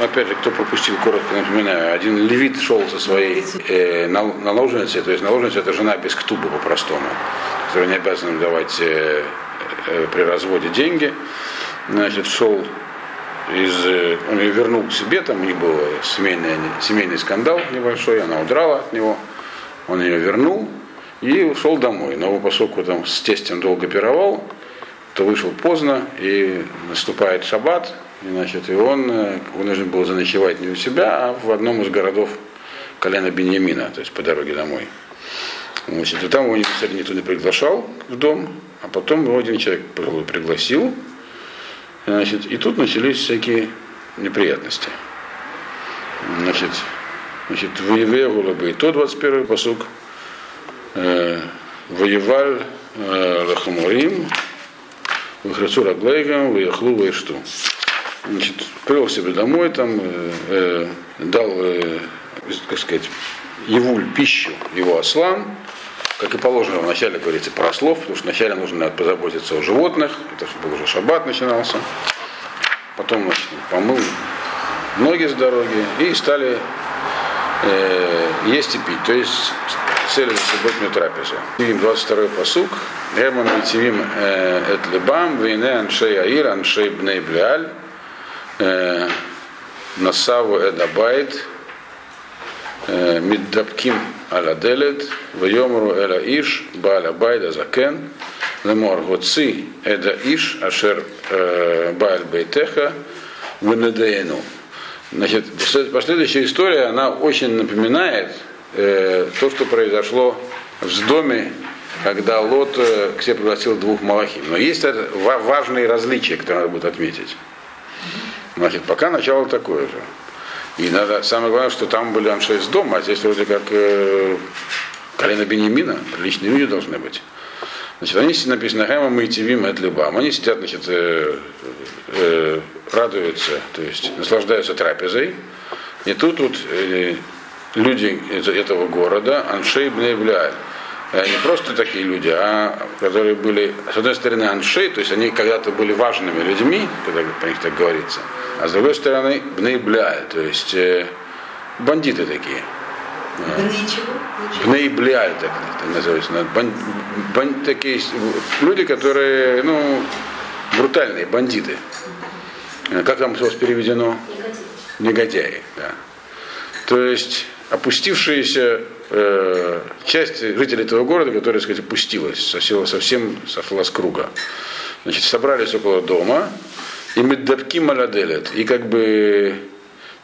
опять же, кто пропустил, коротко напоминаю, один левит шел со своей э, наложницей, то есть наложница это жена без ктубы по-простому, которая не обязана давать э, э, при разводе деньги. Значит, шел из, э, он ее вернул к себе, там у них был семейный, семейный скандал небольшой, она удрала от него, он ее вернул и ушел домой. Но поскольку там с тестем долго пировал, то вышел поздно, и наступает шаббат, и, значит, и он э, вынужден был заночевать не у себя, а в одном из городов колена Беньямина, то есть по дороге домой. Значит, и там его никто не приглашал в дом, а потом его один человек пригласил, Значит, и тут начались всякие неприятности. Значит, значит воеве гулабы. То 21 посук. Э, воеваль э, лахамурим. Выхрацу раглейгам, выехлу выешту. Значит, привел себе домой, там, э, э, дал, э, как сказать, Евуль пищу его ослам, как и положено, вначале говорится про слов, потому что вначале нужно позаботиться о животных, это был уже шаббат начинался. Потом значит, помыл ноги с дороги и стали э, есть и пить. То есть цели на субботнюю трапезу. 22 посук. Эмон Митивим э, Эт Лебам, Вейне Аншей Аир, Аншей Бней Блиаль, э, Насаву Эдабайт, Миддабким аля делет, вайомру эла иш, баля байда закен, лемор гоци эда иш, ашер баль бейтеха, венедеену. Значит, последующая история, она очень напоминает э, то, что произошло в доме, когда Лот э, к себе пригласил двух малахим. Но есть важные различия, которые надо будет отметить. Значит, пока начало такое же. И надо, самое главное, что там были анши из дома, а здесь вроде как э, колено Бенемина, приличные люди должны быть. Значит, они написано Хэма Майтивим от Любам. Они сидят, значит, э, э, радуются, то есть наслаждаются трапезой. И тут вот э, люди этого города, Аншей Бнебляй, не просто такие люди, а которые были, с одной стороны, аншей, то есть они когда-то были важными людьми, когда по них так говорится, а с другой стороны, бнейбляй, то есть э, бандиты такие. Бнейбляль, так это называется. Бан, бан, такие люди, которые, ну, брутальные бандиты. Как там у вас переведено? Негодяи. да. То есть опустившиеся э, часть жителей этого города, которая, так сказать, опустилась, совсем, совсем сошла с круга. Значит, собрались около дома, и меддабким маладелет, и как бы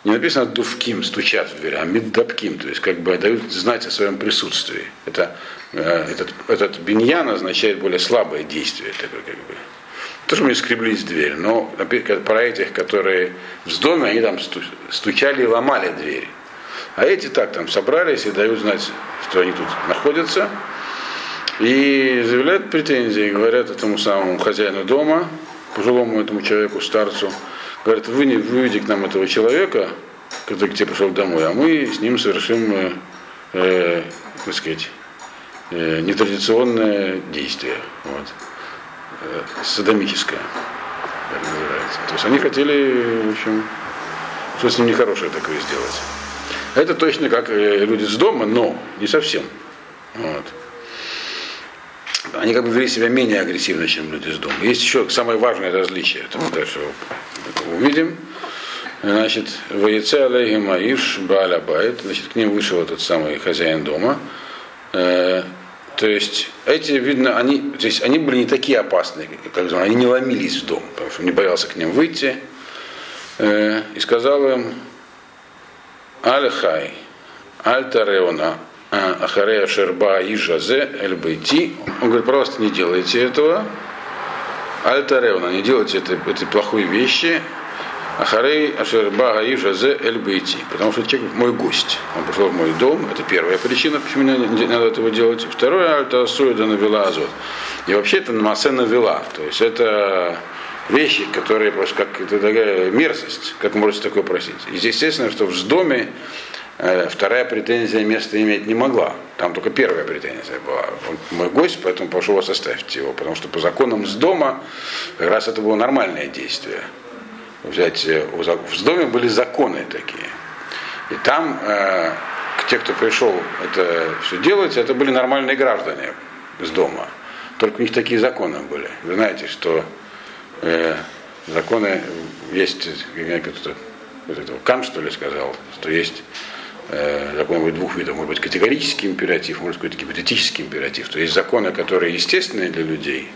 не написано дувким, стучат в дверь, а меддабким, то есть как бы дают знать о своем присутствии. Это, э, этот, этот биньян означает более слабое действие, такое как бы. Тоже мы скреблись в дверь, но про этих, которые в доме, они там стучали и ломали дверь. А эти так там собрались и дают знать, что они тут находятся. И заявляют претензии, говорят этому самому хозяину дома, пожилому этому человеку, старцу, говорят, вы не выведите к нам этого человека, который к тебе пришел домой, а мы с ним совершим, э, э, так сказать, э, нетрадиционное действие, вот, э, садомическое, так называется. То есть они хотели, в общем, что с ним нехорошее такое сделать. Это точно как э, люди с дома, но не совсем. Вот они как бы вели себя менее агрессивно, чем люди из дома. Есть еще самое важное различие, это мы дальше увидим. Значит, Ваице алейхим аиш бааля байт, значит, к ним вышел этот самый хозяин дома. Э, то есть, эти, видно, они, то есть, они были не такие опасные, как они не ломились в дом, потому что не боялся к ним выйти. Э, и сказал им, Аль-Хай, Аль-Тареона, Ахарея Шерба Ижазе Эльбейти. Он говорит, просто не делайте этого. Альтаревна, не делайте это, этой плохой вещи. Ахарей Ашерба Ижазе Эльбейти. Потому что человек мой гость. Он пришел в мой дом. Это первая причина, почему не надо этого делать. Второе, Альта Суида навела азот. И вообще это Масе навела. То есть это вещи, которые просто как это такая мерзость, как можно такое просить. И естественно, что в доме Э, вторая претензия места иметь не могла. Там только первая претензия была. Он мой гость, поэтому прошу вас оставьте его. Потому что по законам с дома как раз это было нормальное действие. взять, э, в доме были законы такие. И там э, те, кто пришел это все делать, это были нормальные граждане из дома. Только у них такие законы были. Вы знаете, что э, законы есть, вот этого Кан, что ли, сказал, что есть э, закон двух видов. Может быть категорический императив, может быть гипотетический императив. То есть законы, которые естественные для людей,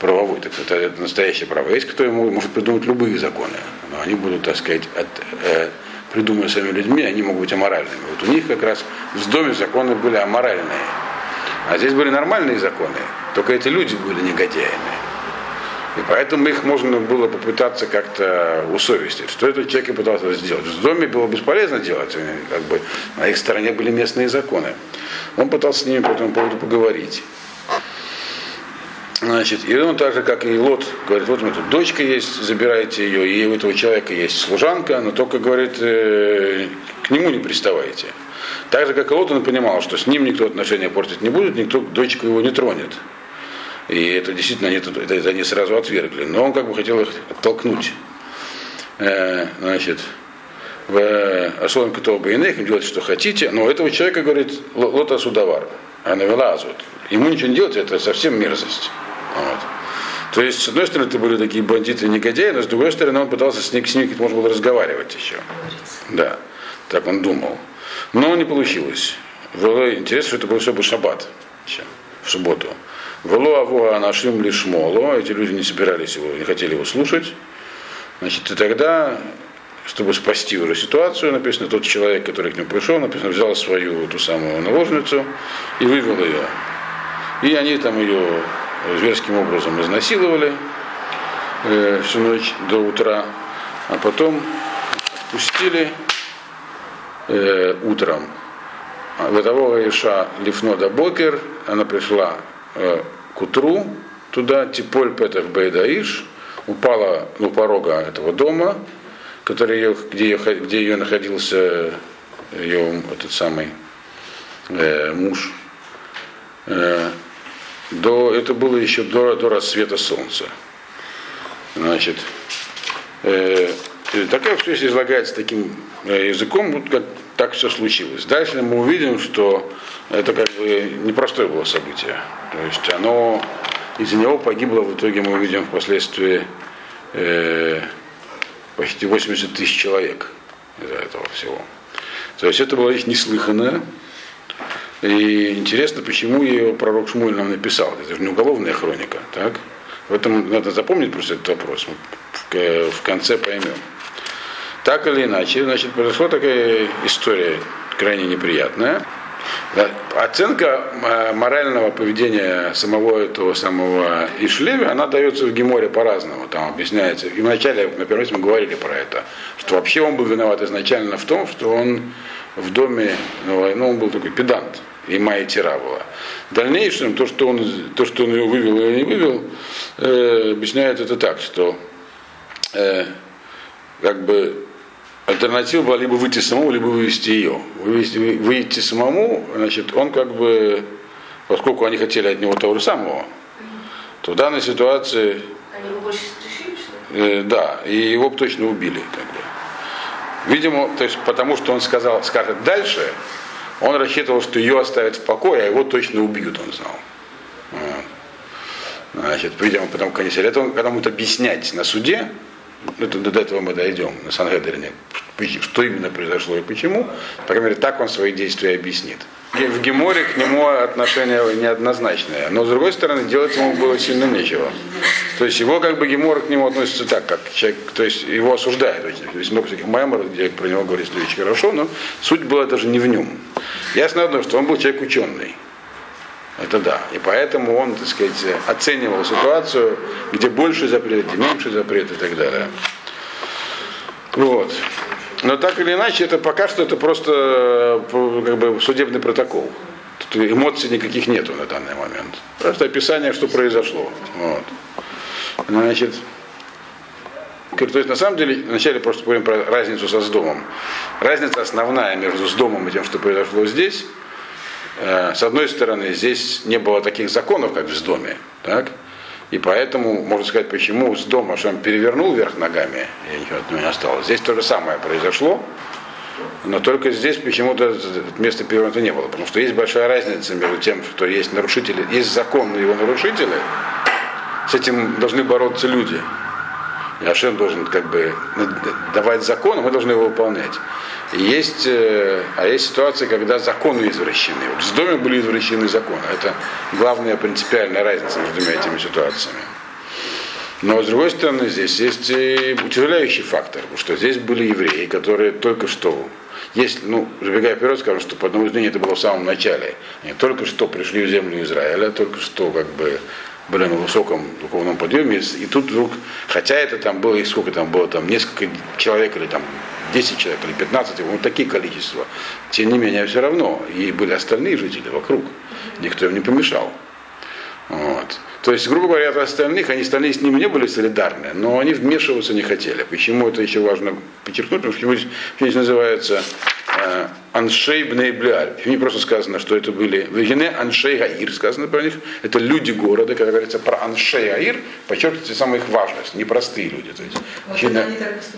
правовой, так это, это настоящее право. Есть кто ему может придумать любые законы, но они будут, так сказать, от, э, придуманные своими людьми, они могут быть аморальными. Вот у них как раз в доме законы были аморальные. А здесь были нормальные законы, только эти люди были негодяями. И поэтому их можно было попытаться как-то усовестить. Что этот человек и пытался сделать. В доме было бесполезно делать, как бы на их стороне были местные законы. Он пытался с ними по этому поводу поговорить. Значит, и он так же, как и Лот, говорит, вот у меня тут дочка есть, забирайте ее, и у этого человека есть служанка, но только, говорит, э, к нему не приставайте. Так же, как и Лот, он понимал, что с ним никто отношения портить не будет, никто дочку его не тронет. И это действительно они, это, это они сразу отвергли. Но он как бы хотел их оттолкнуть. Э, значит, в Асолом Китоба и им делать, что хотите, но у этого человека, говорит, лота судовар, а навела азот. Ему ничего не делать, это совсем мерзость. Вот. То есть, с одной стороны, это были такие бандиты негодяи, но с другой стороны, он пытался с ним, с ним можно было разговаривать еще. Да, так он думал. Но не получилось. Было интересно, что это был все бы шаббат в субботу. Вело авуа нашим лишь моло, эти люди не собирались его, не хотели его слушать. Значит, и тогда, чтобы спасти уже ситуацию, написано, тот человек, который к нему пришел, написано, взял свою ту самую наложницу и вывел ее. И они там ее зверским образом изнасиловали э, всю ночь до утра, а потом пустили э, утром. Ватового Иша Лифно до Бокер, она пришла э, к утру туда, Типоль Петер Бейдаиш, упала у порога этого дома, который ее, где, ее, где ее находился ее этот самый э, муж. Э, до, это было еще до, до рассвета солнца. Значит, э, такая все излагается таким э, языком, вот как так все случилось. Дальше мы увидим, что это как бы непростое было событие. То есть оно из-за него погибло, в итоге мы увидим впоследствии э, почти 80 тысяч человек из-за этого всего. То есть это было вещь неслыханная. И интересно, почему ее пророк Шмуль нам написал. Это же не уголовная хроника. Так? В этом надо запомнить просто этот вопрос. Мы в, в конце поймем. Так или иначе, значит, произошла такая история крайне неприятная. Оценка э, морального поведения самого этого самого Ишлеви, она дается в Геморе по-разному. Там объясняется. И вначале, например, мы говорили про это, что вообще он был виноват изначально в том, что он в доме, ну, ну он был такой педант, и Майя Тира была. В дальнейшем, то, что он, то, что он ее вывел или не вывел, э, объясняет это так, что э, как бы альтернатива была либо выйти самому, либо вывести ее. Вывести, выйти самому, значит, он как бы, поскольку они хотели от него того же самого, то в данной ситуации... Они его больше решили, что ли? Э, да, и его бы точно убили. Как бы. Видимо, то есть потому что он сказал, скажет дальше, он рассчитывал, что ее оставят в покое, а его точно убьют, он знал. Вот. Значит, видимо, потом, конечно, это он, когда будет объяснять на суде, это, до этого мы дойдем, на Сангедрине, что именно произошло и почему, по крайней мере, так он свои действия объяснит. В Геморе к нему отношение неоднозначное, но с другой стороны, делать ему было сильно нечего. То есть его как бы Гемор к нему относится так, как человек, то есть его осуждают. Есть много всяких майморов, где про него говорится очень хорошо, но суть была даже не в нем. Ясно одно, что он был человек ученый. Это да. И поэтому он, так сказать, оценивал ситуацию, где больше запрет, где меньше запрет и так далее. Вот. Но так или иначе, это пока что это просто как бы, судебный протокол. Тут эмоций никаких нету на данный момент. Просто описание, что произошло. Вот. Значит, то есть на самом деле вначале просто говорим про разницу со с домом. Разница основная между с домом и тем, что произошло здесь, Э, с одной стороны, здесь не было таких законов, как в доме, так? И поэтому, можно сказать, почему с дома Ашем перевернул вверх ногами, и ничего от него не осталось. Здесь то же самое произошло, но только здесь почему-то места переворота не было. Потому что есть большая разница между тем, что есть нарушители, есть закон его нарушители, с этим должны бороться люди. Ашем должен как бы давать закон, а мы должны его выполнять. И есть, э, а есть ситуации, когда законы извращены. Вот в доме были извращены законы. Это главная принципиальная разница между этими ситуациями. Но с другой стороны, здесь есть и утяжеляющий фактор, что здесь были евреи, которые только что, если, ну, забегая вперед, скажем, что по одному из мнений это было в самом начале, они только что пришли в землю Израиля, только что как бы были на высоком духовном подъеме, и тут вдруг, хотя это там было, и сколько там было, там несколько человек, или там 10 человек, или 15, вот такие количества, тем не менее, все равно, и были остальные жители вокруг, никто им не помешал. Вот. То есть, грубо говоря, от остальных, они остальные с ними не были солидарны, но они вмешиваться не хотели. Почему это еще важно подчеркнуть? Потому что здесь называется э, Аншей Бней Бляль. Не просто сказано, что это были Вегене Аншей Гаир, сказано про них. Это люди города, когда говорится про Аншей Гаир, подчеркивается самая их важность, непростые люди. То есть, очевидно,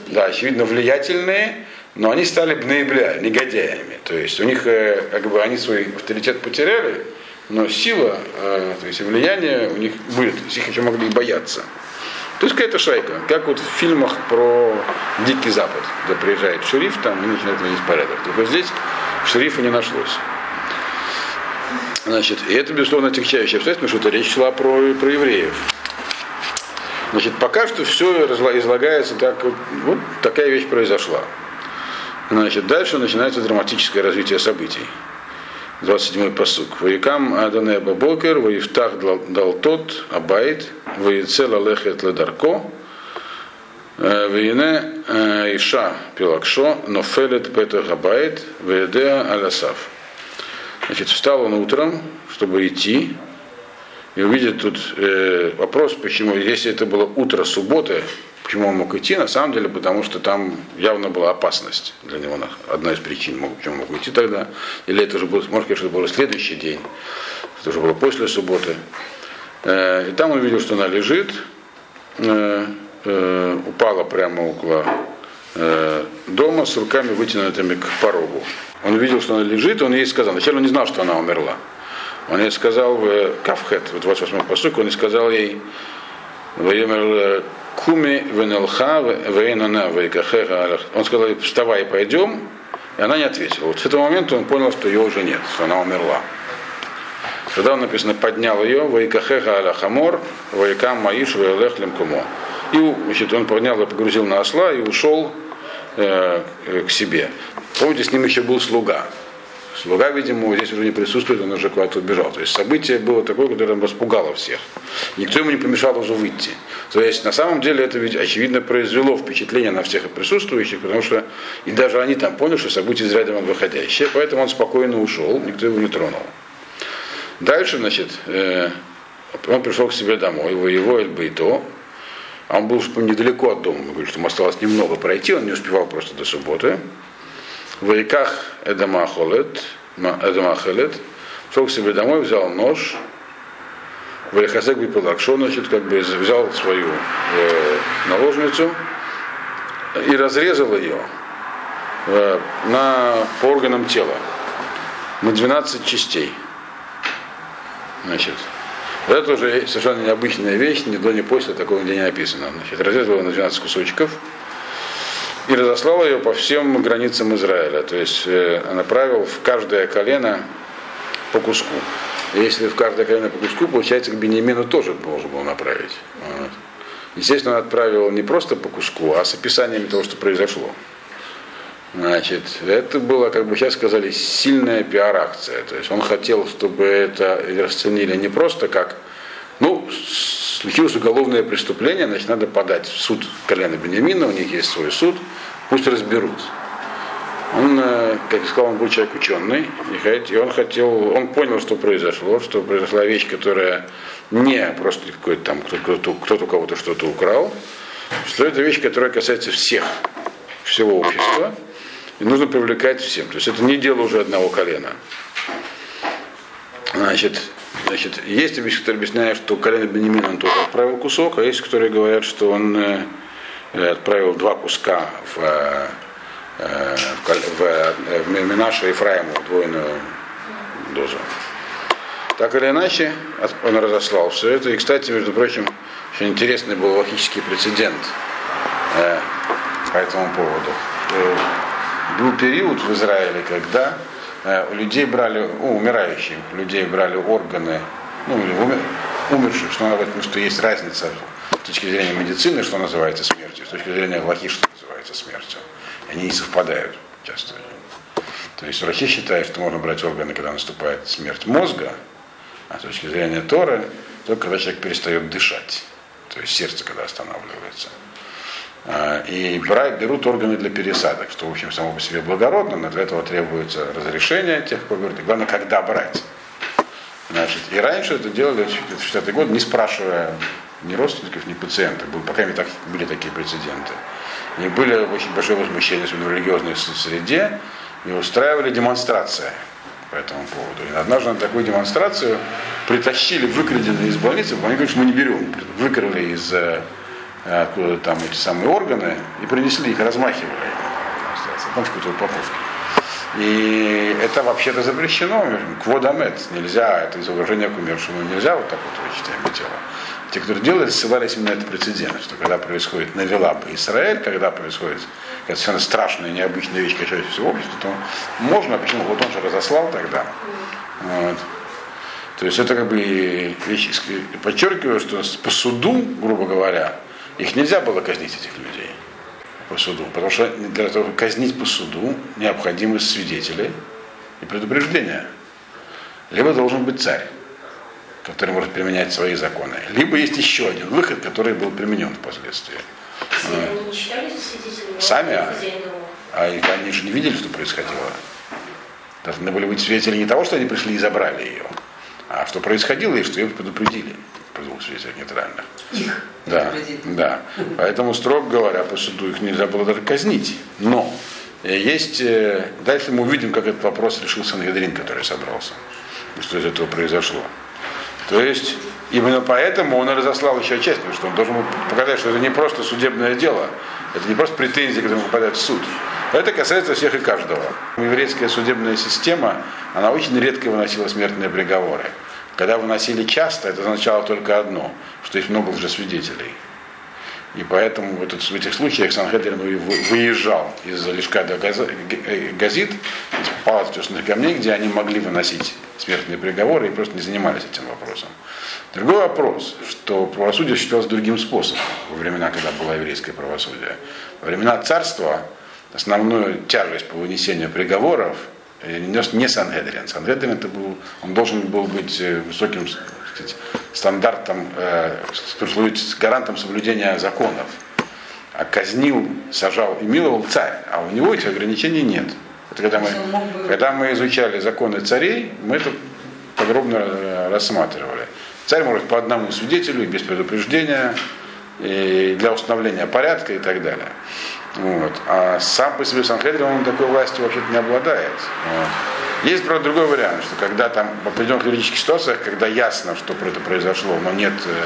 да, очевидно, влиятельные, но они стали Бней Бляль, негодяями. То есть у них, э, как бы, они свой авторитет потеряли, но сила, э, то есть влияние у них будет, их еще могли бояться. То есть какая-то шайка, как вот в фильмах про Дикий Запад, где приезжает шериф там и начинает вводить порядок. Только здесь шерифа не нашлось. Значит, и это, безусловно, отягчающее обстоятельство, потому что это речь шла про, про евреев. Значит, пока что все излагается так, вот такая вещь произошла. Значит, дальше начинается драматическое развитие событий. 27-й посук. Ваикам Адане Бабокер, Ваифтах Далтот, Абайт, Ваицел Алехет Ледарко, Вейне Иша Пилакшо, Нофелет Петах Абайт, Вейдеа Алясав. Значит, встал он утром, чтобы идти, и увидит тут э, вопрос, почему, если это было утро субботы, Почему он мог идти? На самом деле, потому что там явно была опасность для него. Одна из причин, почему он мог уйти тогда. Или это уже был, может быть, это был следующий день. Это уже было после субботы. Э, и там он увидел, что она лежит, э, э, упала прямо около дома с руками вытянутыми к порогу. Он увидел, что она лежит, он ей сказал. Вначале он не знал, что она умерла. Он ей сказал в Кавхет, в 28-м посылке, он ей сказал ей, Куми венелха вейнана вейкахеха Он сказал, вставай, пойдем. И она не ответила. Вот с этого момента он понял, что ее уже нет, что она умерла. Тогда он написано, поднял ее, вейкахеха аля хамор, вейкам маиш вейлех лемкумо. И значит, он поднял и погрузил на осла и ушел э, к себе. Помните, с ним еще был слуга. Слуга, видимо, здесь уже не присутствует, он уже куда-то убежал. То есть событие было такое, которое распугало всех. Никто ему не помешал уже выйти. То есть на самом деле это ведь очевидно произвело впечатление на всех присутствующих, потому что и даже они там поняли, что событие из ряда выходящее, поэтому он спокойно ушел, никто его не тронул. Дальше, значит, э, он пришел к себе домой, его, его Эльбейто, а он был недалеко от дома, мы говорим, что ему осталось немного пройти, он не успевал просто до субботы. В реках Эдамахолет, Эдамахелет, шел к себе домой, взял нож, Валихасек Бипалакшо, значит, как бы взял свою э, наложницу и разрезал ее э, на, по органам тела на 12 частей. Значит, это уже совершенно необычная вещь, ни до, ни после такого нигде не написано. Значит, разрезал ее на 12 кусочков, и разослал ее по всем границам Израиля. То есть э, направил в каждое колено по куску. Если в каждое колено по куску, получается, к Бенемину тоже должен был направить. Вот. Естественно, он отправил не просто по куску, а с описаниями того, что произошло. Значит, это было, как бы сейчас сказали, сильная пиар-акция. То есть он хотел, чтобы это расценили не просто как, ну, случилось уголовное преступление, значит, надо подать в суд колена Бениамина, у них есть свой суд, пусть разберут. Он, э, как я сказал, он был человек ученый, и он хотел, он понял, что произошло, что произошла вещь, которая не просто какой-то там кто-то, кто-то у кого-то что-то украл, что это вещь, которая касается всех, всего общества, и нужно привлекать всем. То есть это не дело уже одного колена. Значит, Значит, есть вещи, которые объясняют, что колено Бенемин он тоже отправил кусок, а есть, которые говорят, что он э, отправил два куска в, э, в, в, в Минаша и Ефраиму двойную дозу. Так или иначе, он разослал все это. И, кстати, между прочим, очень интересный был логический прецедент э, по этому поводу. Э, был период в Израиле, когда э, у людей брали, у умирающих людей брали органы, ну или умер, умерших, что надо что есть разница с точки зрения медицины, что называется смертью, с точки зрения лохи, что называется смертью. Они не совпадают часто. То есть врачи считают, что можно брать органы, когда наступает смерть мозга, а с точки зрения Торы, только когда человек перестает дышать, то есть сердце, когда останавливается. А, и берут органы для пересадок, что, в общем, само по себе благородно, но для этого требуется разрешение тех, кто и главное, когда брать. Значит, и раньше это делали в 60-е годы, не спрашивая ни родственников, ни пациентов. Был, по крайней так, были такие прецеденты. И были очень большое возмущение в религиозной среде, и устраивали демонстрации по этому поводу. И однажды на такую демонстрацию притащили выкраденные из больницы, они говорят, что мы не берем, выкрали из э, там эти самые органы и принесли их, размахивали там в какой-то упаковке. И это вообще-то запрещено, кводамет, нельзя, это из уважения к умершему, нельзя вот так вот вычитаем тело. Те, кто делали, ссылались именно на этот прецедент, что когда происходит Навилаб Израиль, когда происходит это совершенно страшная, необычная вещь, касающаяся всего общества, то можно, почему вот он же разослал тогда. Вот. То есть это как бы вещь, подчеркиваю, что по суду, грубо говоря, их нельзя было казнить, этих людей, по суду. Потому что для того, чтобы казнить по суду, необходимы свидетели и предупреждения. Либо должен быть царь, который может применять свои законы. Либо есть еще один выход, который был применен впоследствии. Они не свидетелями? Сами? А, а они же не видели, что происходило. Должны были быть свидетели не того, что они пришли и забрали ее, а что происходило и что ее предупредили при двух свидетелях нейтральных. Их да, да. Поэтому, строго говоря, по суду их нельзя было даже казнить. Но есть... Э, дальше мы увидим, как этот вопрос решился Сангедрин, который собрался. Что из этого произошло. То есть Именно поэтому он разослал еще часть, потому что он должен показать, что это не просто судебное дело, это не просто претензии, которые попадают в суд. Это касается всех и каждого. Еврейская судебная система, она очень редко выносила смертные приговоры. Когда выносили часто, это означало только одно, что есть много лжесвидетелей. И поэтому в, этот, в этих случаях Санхедрин выезжал из Лешкада Газит, из палат тесных камней, где они могли выносить смертные приговоры и просто не занимались этим вопросом. Другой вопрос, что правосудие считалось другим способом во времена, когда было еврейское правосудие. Во времена царства основную тяжесть по вынесению приговоров не Сангедрин. Сангедрин это был, он должен был быть э, высоким сказать, стандартом, э, гарантом соблюдения законов. А казнил, сажал и миловал царь, а у него этих ограничений нет. Это когда мы, когда мы изучали законы царей, мы это подробно э, рассматривали. Царь может по одному свидетелю без предупреждения, и для установления порядка и так далее. Вот. А сам по себе Санхедрин, он такой властью вообще-то не обладает. Вот. Есть, правда, другой вариант, что когда там в определенных юридических ситуациях, когда ясно, что это произошло, но нет э,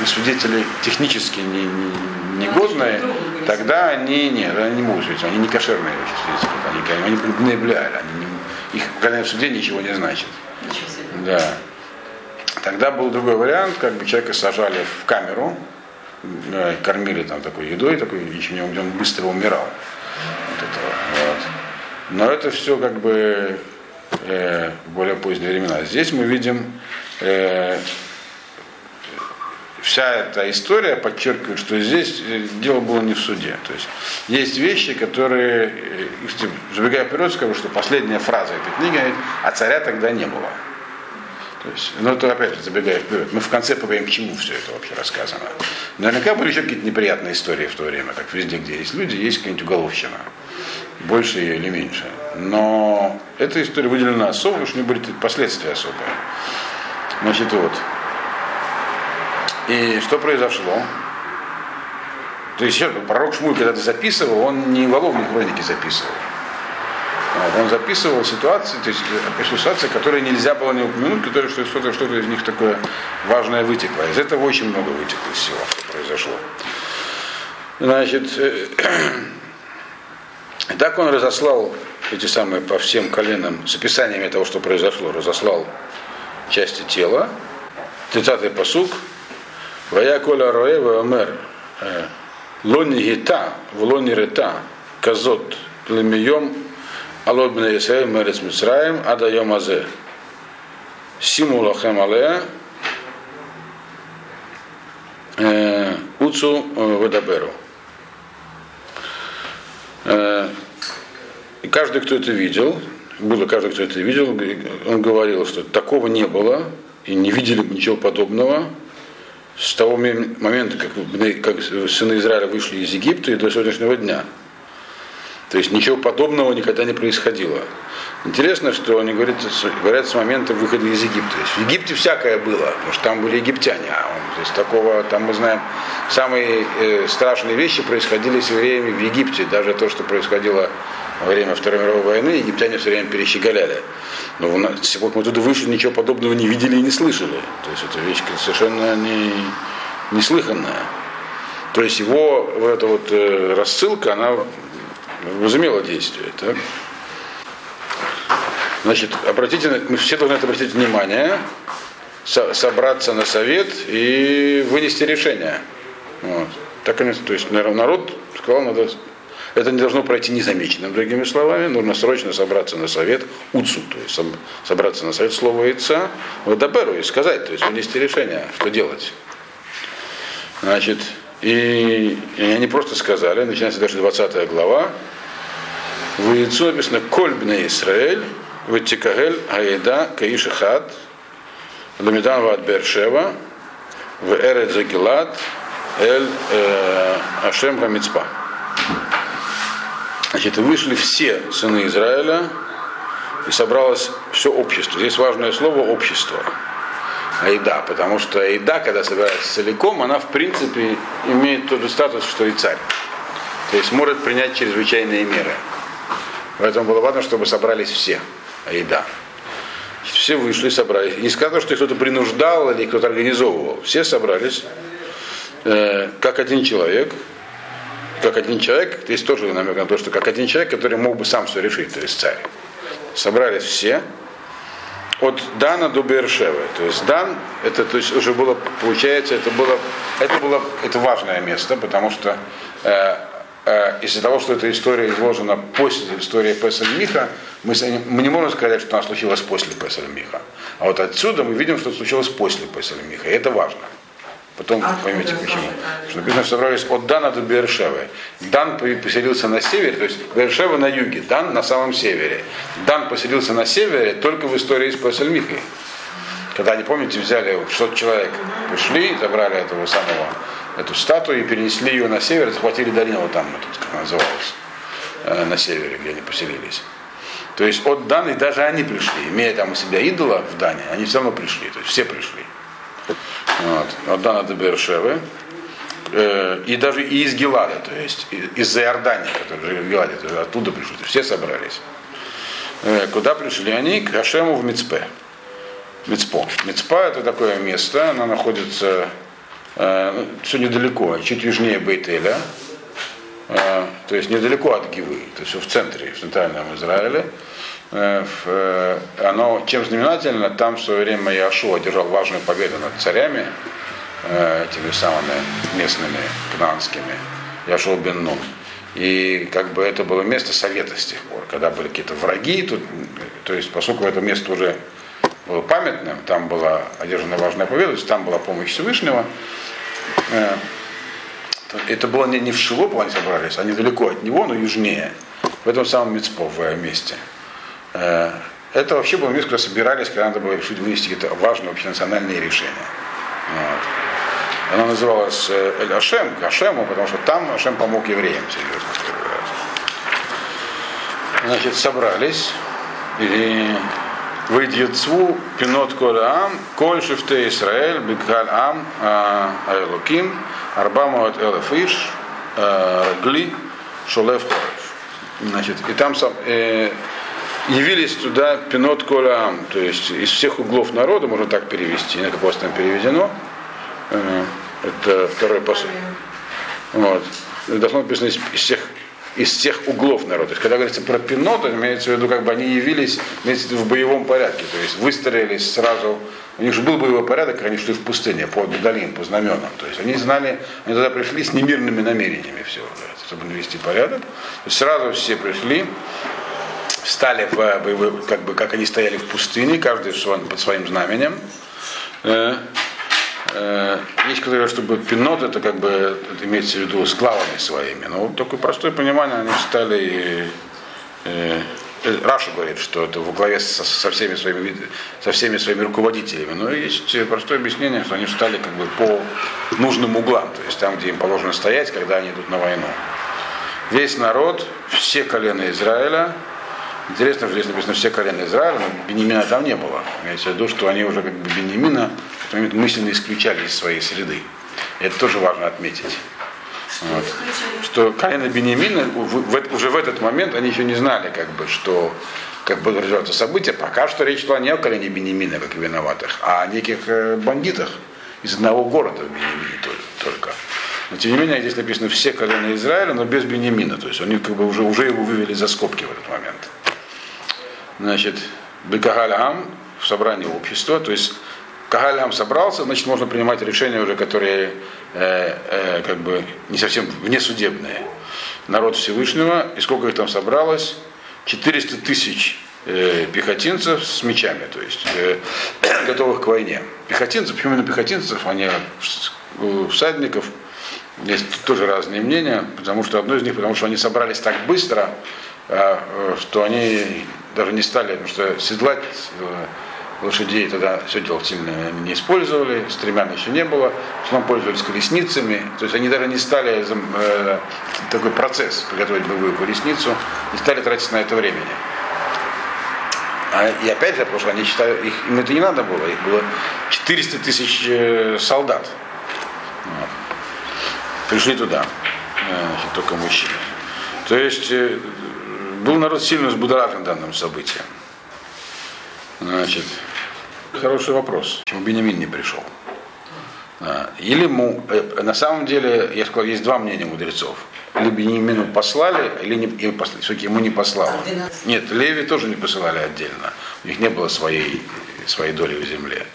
ну, свидетелей технически не, не, негодные, тогда они, нет, они не могут свидетельствовать, они не кошерные свидетели, они, они наблюдали, они не, их показания в суде ничего не значит. Да. Тогда был другой вариант, как бы человека сажали в камеру, кормили там такой едой, такой, где он быстро умирал. Вот этого, вот. Но это все как бы э, более поздние времена. Здесь мы видим э, вся эта история подчеркивает, что здесь э, дело было не в суде. То есть есть вещи, которые, э, забегая вперед, скажу, что последняя фраза этой книги, а царя тогда не было. То есть, ну это опять же забегая вперед, мы в конце поговорим, к чему все это вообще рассказано. Наверняка были еще какие-то неприятные истории в то время, как везде, где есть люди, есть какая-нибудь уголовщина. Больше ее или меньше. Но эта история выделена особо, потому что у нее были последствия особые. Значит, вот. И что произошло? То есть пророк Шмуль когда-то записывал, он не уголовные хроники записывал. Он записывал ситуации, то есть описывал ситуации, которые нельзя было не упомянуть, которые что- что-то, что-то из них такое важное вытекло. Из этого очень много вытекло из всего, что произошло. Значит, э, так он разослал эти самые по всем коленам с описаниями того, что произошло, разослал части тела. 30-й посук. Вая коля роэ ваомер лони гита, в лони рета, казот лемием, алот бне Исраэль мерец Мицраем, ада йом азе. Симу лохем алея, уцу вадаберу. Э, И каждый, кто это видел, было каждый, кто это видел, он говорил, что такого не было, и не видели бы ничего подобного с того момента, как, как сыны Израиля вышли из Египта и до сегодняшнего дня. То есть ничего подобного никогда не происходило. Интересно, что они говорят, говорят с момента выхода из Египта. То есть в Египте всякое было, потому что там были египтяне. А он, то есть такого, там мы знаем, самые э, страшные вещи происходили с евреями в Египте. Даже то, что происходило во время Второй мировой войны, египтяне все время перещеголяли. Но у нас, вот мы туда вышли, ничего подобного не видели и не слышали. То есть это вещь совершенно не, неслыханная. То есть его вот эта вот э, рассылка, она возымела действие. Так? Значит, обратите, мы все должны обратить внимание, со- собраться на совет и вынести решение. Вот. Так они, то есть народ сказал, надо, это не должно пройти незамеченным, другими словами, нужно срочно собраться на совет УЦУ, то есть соб- собраться на совет слова яйца, Вадаберу и сказать, то есть вынести решение, что делать. Значит, и, они просто сказали, начинается даже 20 глава, в яйцу написано Кольбне Исраэль, Ватикагель Аида Каишахат, Ламидан Ват Бершева, в Эред Загилат, Эль э, Ашем Хамицпа. Значит, вышли все сыны Израиля, и собралось все общество. Здесь важное слово общество. Айда, потому что Айда, когда собирается целиком, она в принципе имеет тот же статус, что и царь. То есть может принять чрезвычайные меры. Поэтому было важно, чтобы собрались все. Айда. Все вышли, собрались. Не сказано, что кто-то принуждал или кто-то организовывал. Все собрались, э, как один человек. Как один человек, здесь тоже намек на то, что как один человек, который мог бы сам все решить, то есть царь. Собрались все, от Дана до Бершевы. То есть Дан, это то есть уже было, получается, это было, это было, это важное место, потому что э, э, из-за того, что эта история изложена после истории Песель Миха, мы, мы не можем сказать, что она случилась после Песель Миха. А вот отсюда мы видим, что случилось после Песель Миха, и это важно. Потом А поймете почему. Что написано, что собрались от Дана до Бершевы. Дан поселился на севере, то есть Бершева на юге, Дан на самом севере. Дан поселился на севере только в истории с Пасельмихой. Когда, не помните, взяли 600 человек, пришли, забрали этого самого, эту статую и перенесли ее на север, захватили долину там, тут, как она называлась, э, на севере, где они поселились. То есть от Даны даже они пришли, имея там у себя идола в Дане, они все равно пришли, то есть все пришли. Вот. От Дана до Бершевы. Э, и даже и из Гелада, то есть из Иордании, который жили в Геладе, оттуда пришли, все собрались. Э, куда пришли они? К Хашему в Мицпе. Мицпо. Мицпа это такое место, оно находится э, ну, все недалеко, чуть южнее Бейтеля, э, то есть недалеко от Гивы, то есть в центре, в центральном Израиле. Э, в, э, оно чем знаменательно, там в свое время Яшуа одержал важную победу над царями, э, этими самыми местными кнаанскими, Яшуа бен Нун. И как бы это было место совета с тех пор, когда были какие-то враги, тут, то есть поскольку это место уже было памятным, там была одержана важная победа, то есть там была помощь Всевышнего, то это было не, не в Шилопу они собрались, а недалеко от него, но южнее, в этом самом Мицповое месте. Э, Это вообще было место, куда собирались, когда надо было решить вынести какие-то важные общенациональные решения. Вот. Оно называлось э, Эль Ашем, Ашему, потому что там Ашем помог евреям серьезно. Значит, собрались, и выйдецву пинот коль ам, коль шифте Исраэль, бикаль ам, а, айлуким, арбамуат элефиш, гли, хорев. Значит, и там сам- э, явились туда пинот колям, то есть из всех углов народа, можно так перевести, как у вас там переведено. Э, Это второй посыл. Вот. Должно написано из всех из всех углов народа. То есть, когда говорится про пинот, имеется в виду, как бы они явились в, боевом порядке, то есть выстроились сразу, у них же был боевой порядок, они шли в пустыне по медалин, по знаменам. То есть они знали, они туда пришли с немирными намерениями все, чтобы навести порядок. То есть сразу все пришли, встали в как бы как они стояли в пустыне, каждый под своим знаменем. Э, э, есть, которые, чтобы пинот, это как бы это имеется в виду с главами своими. Но вот такое простое понимание, они стали э, Раша говорит, что это во главе со, со, всеми своими, со всеми своими руководителями. Но есть простое объяснение, что они встали как бы по нужным углам, то есть там, где им положено стоять, когда они идут на войну. Весь народ, все колена Израиля, интересно, что здесь написано все колена Израиля, но Бенемина там не было. Имеется в виду, что они уже как бы Бенемина в момент мысленно исключали из своей среды. И это тоже важно отметить. Вот. Что колено Бенемина уже в этот момент они еще не знали, как бы, что как будут развиваться события. Пока что речь шла не о колене Бенемина, как виноватых, а о неких э, бандитах из одного города в Бенемине только. Но тем не менее, здесь написано все колена Израиля, но без Бенемина. То есть они как бы уже, уже его вывели за скобки в этот момент. Значит, Бекагалям в собрании общества, то есть Кагалям собрался, значит, можно принимать решения уже, которые э, э, как бы не совсем внесудебные. Народ Всевышнего, и сколько их там собралось? 400 тысяч э, пехотинцев с мечами, то есть э, готовых к войне. Пехотинцев, почему именно пехотинцев, а не всадников, есть тоже разные мнения, потому что одно из них, потому что они собрались так быстро, э, что они даже не стали, потому что седлать э, лошадей тогда все дело сильно не использовали, стремян еще не было, в основном пользовались колесницами, то есть они даже не стали э, такой процесс приготовить боевую колесницу, не стали тратить на это времени. А, и опять же, потому что они считали, их, им это не надо было, их было 400 тысяч э, солдат. Вот. Пришли туда, э, только мужчины. То есть э, был народ сильно взбудоражен данным событием. Значит, хороший вопрос. Почему Бенемин не пришел? А, или ему, э, на самом деле, я сказал, есть два мнения мудрецов. Или Бенемину послали, или не, им послали, ему не послал. Нет, Леви тоже не посылали отдельно. У них не было своей, своей доли в земле.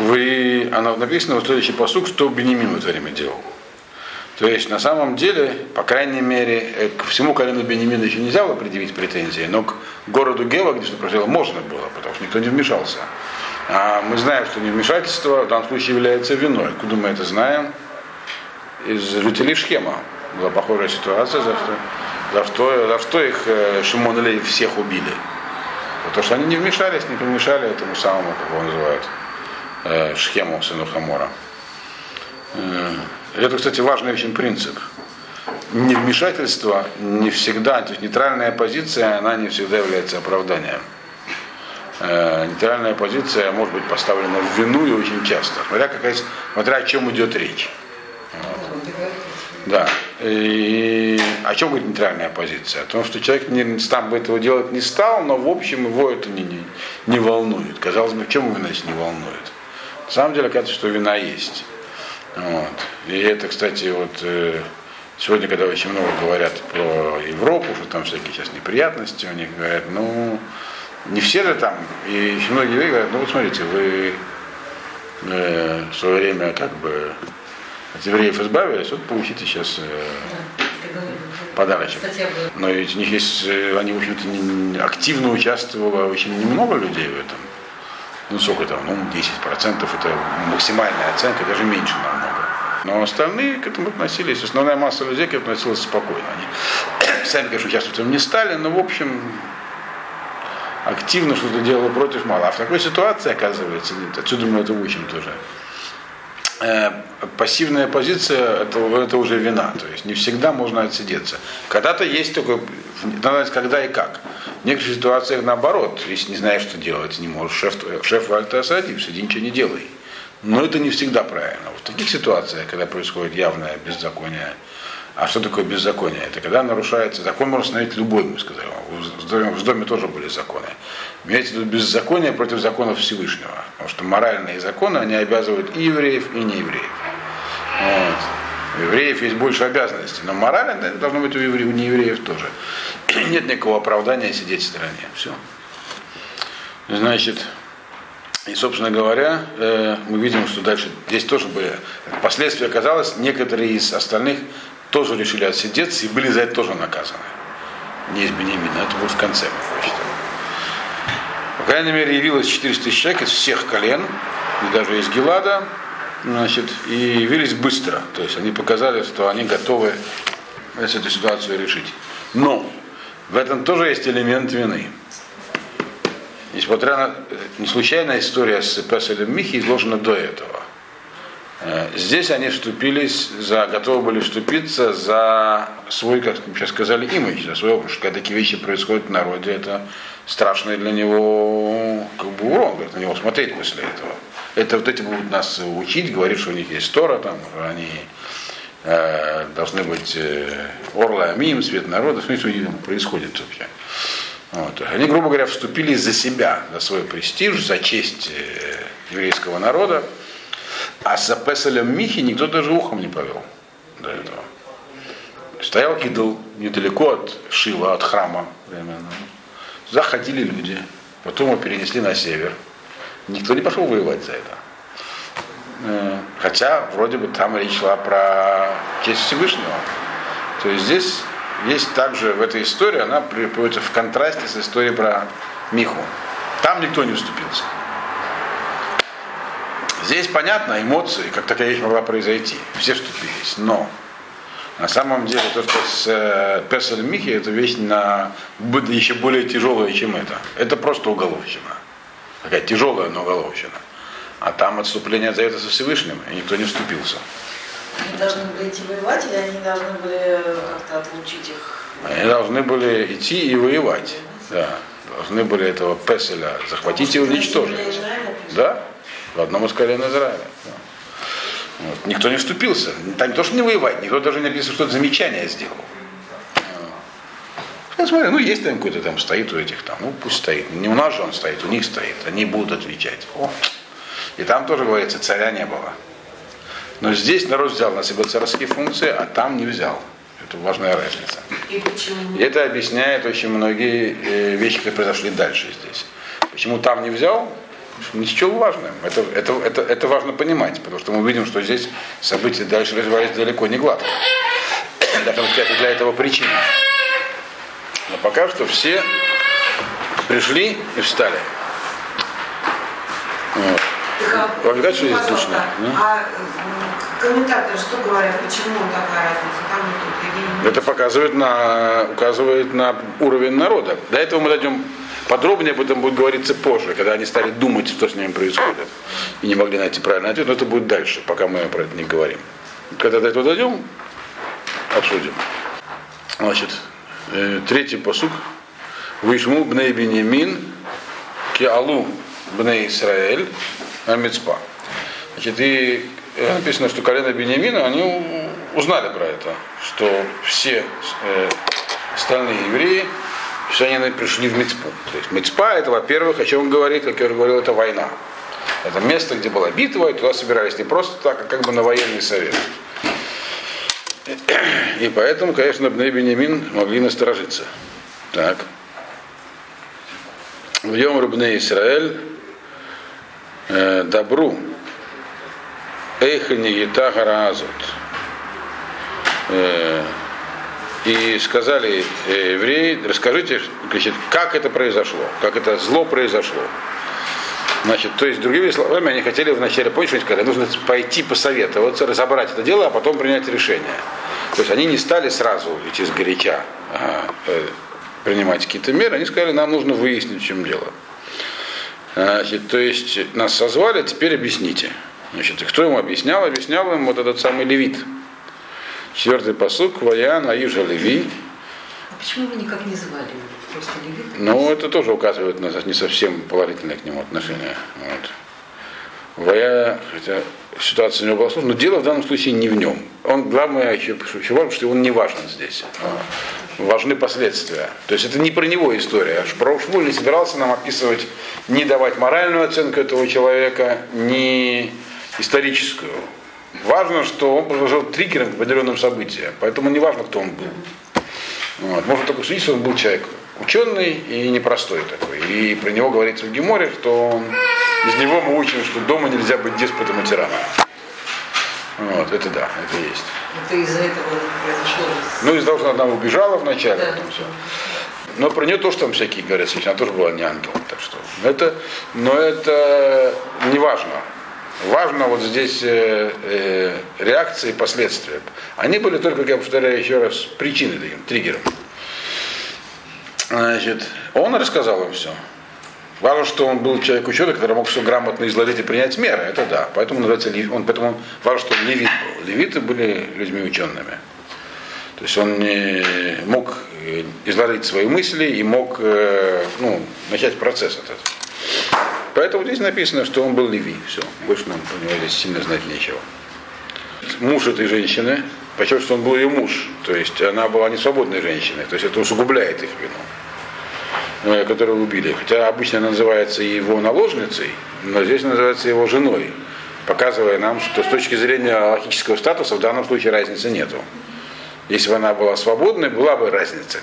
Вы, она написано в следующий посук, что Бенемин в это время делал. То есть на самом деле, по крайней мере, э, к всему колену Бенемина еще нельзя было предъявить претензии, но к городу Гева, где что происходило, можно было, потому что никто не вмешался. А мы знаем, что невмешательство в данном случае является виной. Откуда мы это знаем? Из жителей Шхема была похожая ситуация, за что, за что, за что их э, Шимон и всех убили. Потому что они не вмешались, не помешали этому самому, как его называют, э, Шхему, сыну Хамора. Это, кстати, важный очень принцип. Невмешательство не всегда, то есть нейтральная позиция, она не всегда является оправданием. Э, нейтральная позиция может быть поставлена в вину и очень часто, смотря, какая, смотря о чем идет речь. Да. И о чем будет нейтральная позиция? О том, что человек не, сам бы этого делать не стал, но в общем его это не, не, не волнует. Казалось бы, чем его значит не волнует? На самом деле, кажется, что вина есть. Вот. И это, кстати, вот э, сегодня, когда очень много говорят про Европу, что там всякие сейчас неприятности у них, говорят, ну, не все же там, и еще многие люди говорят, ну вот смотрите, вы э, в свое время как бы от евреев избавились, вот получите сейчас э, подарочек. Но ведь у них есть, э, они, в общем-то, активно участвовало очень немного людей в этом ну сколько там, ну 10% это максимальная оценка, даже меньше намного. Но остальные к этому относились, основная масса людей к этому относилась спокойно. Они сами, конечно, участвовать в не стали, но в общем активно что-то делало против мало. А в такой ситуации, оказывается, отсюда мы это учим тоже. Э, пассивная позиция это, это уже вина. То есть не всегда можно отсидеться. Когда-то есть только, надо знать, когда и как. В некоторых ситуациях наоборот, если не знаешь, что делать, не можешь, шеф, шеф Альта осадив, сиди, ничего не делай. Но это не всегда правильно. В таких ситуациях, когда происходит явное беззаконие, А что такое беззаконие? Это когда нарушается закон, можно установить любой, мы сказали. В доме, тоже были законы. Имеется в виду беззаконие против законов Всевышнего. Потому что моральные законы, они обязывают и евреев, и неевреев. Вот. У евреев есть больше обязанностей, но морально это должно быть у, евреев, у неевреев тоже. Нет никакого оправдания сидеть в стороне. Все. Значит, и, собственно говоря, э, мы видим, что дальше здесь тоже были. Впоследствии оказалось, некоторые из остальных тоже решили отсидеться и были за это тоже наказаны. Не из Бенемина, это будет в конце, мы прочитаем. По крайней мере, явилось 400 тысяч человек из всех колен, и даже из Гелада, значит, и явились быстро. То есть они показали, что они готовы эту ситуацию решить. Но в этом тоже есть элемент вины. Несмотря на не случайная история с Песелем Михи изложена до этого. Э, здесь они вступились за, готовы были вступиться за свой, как мы сейчас сказали, имидж, за свой образ. Когда такие вещи происходят в народе, это страшный для него как бы урон, говорит, на него смотреть после этого. Это вот эти будут нас учить, говорить, что у них есть Тора, там, они э, должны быть э, Орла Амим, свет народа, что происходит вообще. Вот. Они, грубо говоря, вступили за себя, за свой престиж, за честь э, еврейского народа. А с Песелем Михи никто даже ухом не повел до этого. Стоял идол недалеко от Шила, от храма временно. Заходили люди, потом его перенесли на север. Никто не пошел воевать за это. Э, хотя вроде бы там речь шла про честь Всевышнего. То есть здесь есть также в этой истории, она приводится в контрасте с историей про Миху. Там никто не уступился. Здесь понятно, эмоции, как такая вещь могла произойти. Все вступились. Но на самом деле то, что с э, Песелем Михи, это вещь на, еще более тяжелая, чем это. Это просто уголовщина. Такая тяжелая, но уголовщина. А там отступление завета со Всевышним, и никто не вступился. Они должны были идти воевать или они должны были как-то отлучить их? Они должны были идти и воевать. Да. Должны были этого Песеля захватить и уничтожить. Да? В одном из колен Израиля. Да. Вот. Никто не вступился. Там не то, что не воевать, никто даже не написано, что это замечание сделал. Я смотрю, ну есть там какой-то там стоит у этих там, ну пусть стоит. Не у нас же он стоит, у них стоит. Они будут отвечать. О. И там тоже говорится, царя не было. Но здесь народ взял на себя царские функции, а там не взял. Это важная разница. И почему? И это объясняет очень многие э, вещи, которые произошли дальше здесь. Почему там не взял? Ничего важного. Это, это, это, это важно понимать, потому что мы видим, что здесь события дальше развивались далеко не гладко. Даже это для этого причина. Но пока что все пришли и встали. Вот. Вам не что здесь скучно? А комментаторы что говорят, почему такая разница? Там и тут, Это показывает на, указывает на уровень народа. До этого мы дойдем подробнее об этом будет говориться позже, когда они стали думать, что с ними происходит. И не могли найти правильный ответ, но это будет дальше, пока мы про это не говорим. Когда до этого дойдем, обсудим. Значит, э, третий посук. Вишму бней бенемин киалу бней Исраэль Амицпа. Значит, и написано, что колено Бениамина, они узнали про это, что все э, остальные евреи, все они пришли в Мицпу. То есть Мицпа это, во-первых, о чем он говорит, как я уже говорил, это война. Это место, где была битва, и туда собирались не просто так, а как бы на военный совет. И поэтому, конечно, Бней Бенемин могли насторожиться. Так. В Йом Рубне Исраэль э, добру Эйхани Гитагара Азот. Э, и сказали э, евреи, расскажите, значит, как это произошло, как это зло произошло. Значит, то есть, другими словами, они хотели вначале понять, что они сказали, нужно пойти посоветоваться, разобрать это дело, а потом принять решение. То есть они не стали сразу идти с горяча э, принимать какие-то меры, они сказали, нам нужно выяснить, в чем дело. Значит, то есть нас созвали, теперь объясните. Значит, и кто ему объяснял? Объяснял им вот этот самый левит. Четвертый посук, Ваян, Аижа Леви. А почему вы никак не звали Просто левит? Ну, это тоже указывает на не совсем положительное к нему отношение. Вот. Вая, хотя ситуация у него была сложная, но дело в данном случае не в нем. Он, главное, важно, что он не важен здесь. Важны последствия. То есть это не про него история. Про Шмуль не собирался нам описывать, не давать моральную оценку этого человека, не историческую. Важно, что он послужил триггером к определенным событиям. Поэтому не важно, кто он был. Вот. Можно только судить, что он был человек ученый и непростой такой. И про него говорится в Геморе, что он, из него мы учим, что дома нельзя быть деспотом и тираном. Вот, это да, это есть. Это из-за этого произошло. Ну, из-за того, что она убежала вначале, Да. потом все. Но про нее тоже там всякие говорят, она тоже была не ангел. Так что это, но это не важно. Важно вот здесь э, э, реакции и последствия. Они были только, как я повторяю еще раз, причиной таким, триггером. Значит, он рассказал им все. Важно, что он был человек ученый, который мог все грамотно изложить и принять меры. Это да. Поэтому называется он, поэтому важно, что он левит был. Левиты были людьми учеными. То есть он не мог э, изложить свои мысли и мог э, ну, начать процесс этот. Поэтому здесь написано, что он был леви. Все. Больше нам про него здесь сильно знать нечего. Муж этой женщины, подчеркиваю, что он был ее муж. То есть она была не свободной женщиной. То есть это усугубляет их вину которую убили. Хотя обычно называется его наложницей, но здесь называется его женой, показывая нам, что с точки зрения логического статуса в данном случае разницы нету. Если бы она была свободной, была бы разница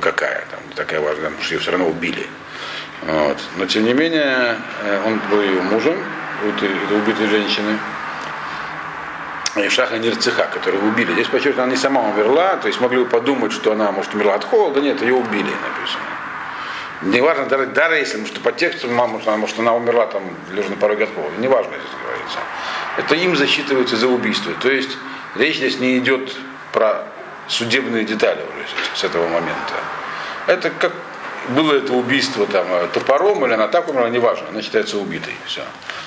какая- там, такая важная, потому что ее все равно убили. Вот. Но тем не менее, э, он был ее мужем, убитой женщины. И Шаха Нерцеха, которую убили. Здесь подчеркиваю, она не сама умерла, то есть могли бы подумать, что она, может, умерла от холода. Нет, ее убили, написано. Неважно, даже, даже если, может, по тексту, мама, что может, она умерла там, лежа на пороге от холода. Неважно, здесь говорится. Это им засчитывается за убийство. То есть речь здесь не идет про судебные детали уже с- с этого момента. Это как было это убийство там э, топором или она так умерла, неважно, она считается убитой. Все.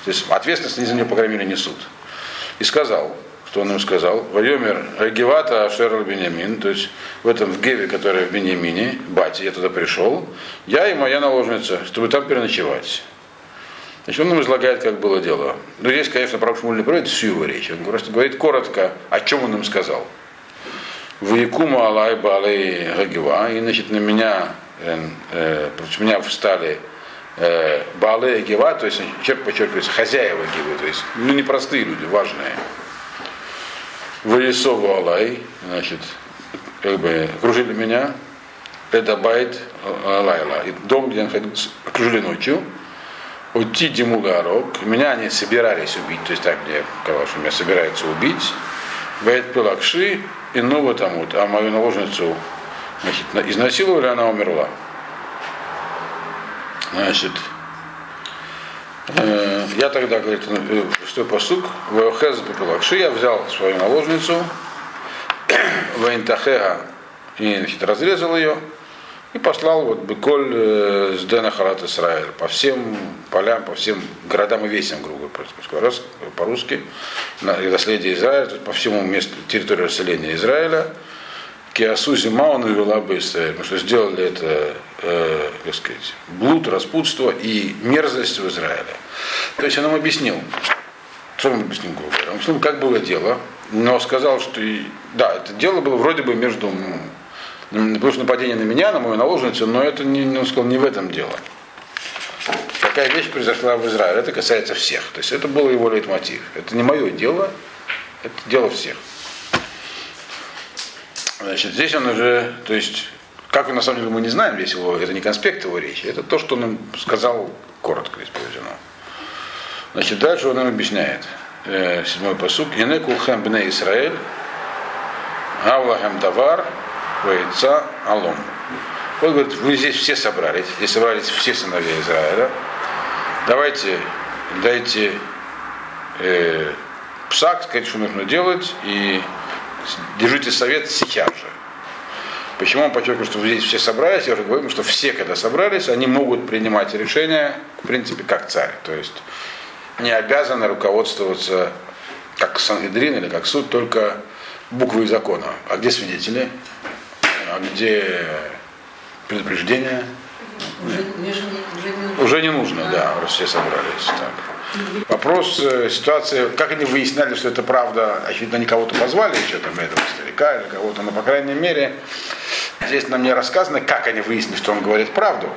То есть ответственность они за нее, по крайней мере, несут. И сказал, что он им сказал, Вайомер Гевата Ашер Бенямин, то есть в этом в Геве, который в Бенямине, бате, я туда пришел, я и моя наложница, чтобы там переночевать. Значит, он им излагает, как было дело. Ну, здесь, конечно, пророк Шмуль не проводит всю его речь. Он просто говорит коротко, о чем он им сказал. Ваякума Алай Балей Гагива, и, значит, на меня, э, э, против меня встали э, Балей то есть, черт подчеркивается, хозяева Гивы, то есть, ну, не простые люди, важные. Ваесову Алай, значит, как бы окружили меня, это байт Алайла, и дом, где я находился, окружили ночью, уйти Димугарок, меня они собирались убить, то есть так мне казалось, что меня собираются убить, Бейт Пилакши и Нова Тамут, а мою наложницу значит, на- изнасиловали, она умерла. Значит, э, я тогда, говорит, э, что посук, Вахез Пилакши, я взял свою наложницу, Вайнтахега, и значит, разрезал ее, и послал вот Беколь э, с Дэна Халат Исраиль по всем полям, по всем городам и весям, грубо говоря, по-русски, на наследие Израиля, по всему месту, территории расселения Израиля. Киасу зима он вела бы Израиль, потому что сделали это, э, как сказать, блуд, распутство и мерзость в Израиле. То есть он нам объяснил, что он объяснил, грубо? Он объяснил, как было дело, но сказал, что и, да, это дело было вроде бы между Потому что нападение на меня, на мою наложницу, но это не, он сказал, не в этом дело. Такая вещь произошла в Израиле, это касается всех. То есть это был его лейтмотив. Это не мое дело, это дело всех. Значит, здесь он уже, то есть, как на самом деле мы не знаем, весь его, это не конспект его речи, это то, что он им сказал коротко здесь приведено. Значит, дальше он им объясняет. Э, седьмой посук. Инеку хэм бне Исраэль, Авлахем давар, Вейца Алом. Он говорит, вы здесь все собрались, здесь собрались все сыновья Израиля. Давайте, дайте э, псак, сказать, что нужно делать, и держите совет сейчас же. Почему он подчеркивает, что здесь все собрались? Я уже говорю, что все, когда собрались, они могут принимать решения, в принципе, как царь. То есть не обязаны руководствоваться как Сангедрин или как суд, только буквой закона. А где свидетели? А где предупреждение? Уже, уже, не- уже не нужно. Уже да, раз все собрались. Так. Вопрос э, ситуации, как они выясняли, что это правда, очевидно, они кого-то позвали еще там этого старика или кого-то, но по крайней мере, здесь нам не рассказано, как они выяснили, что он говорит правду.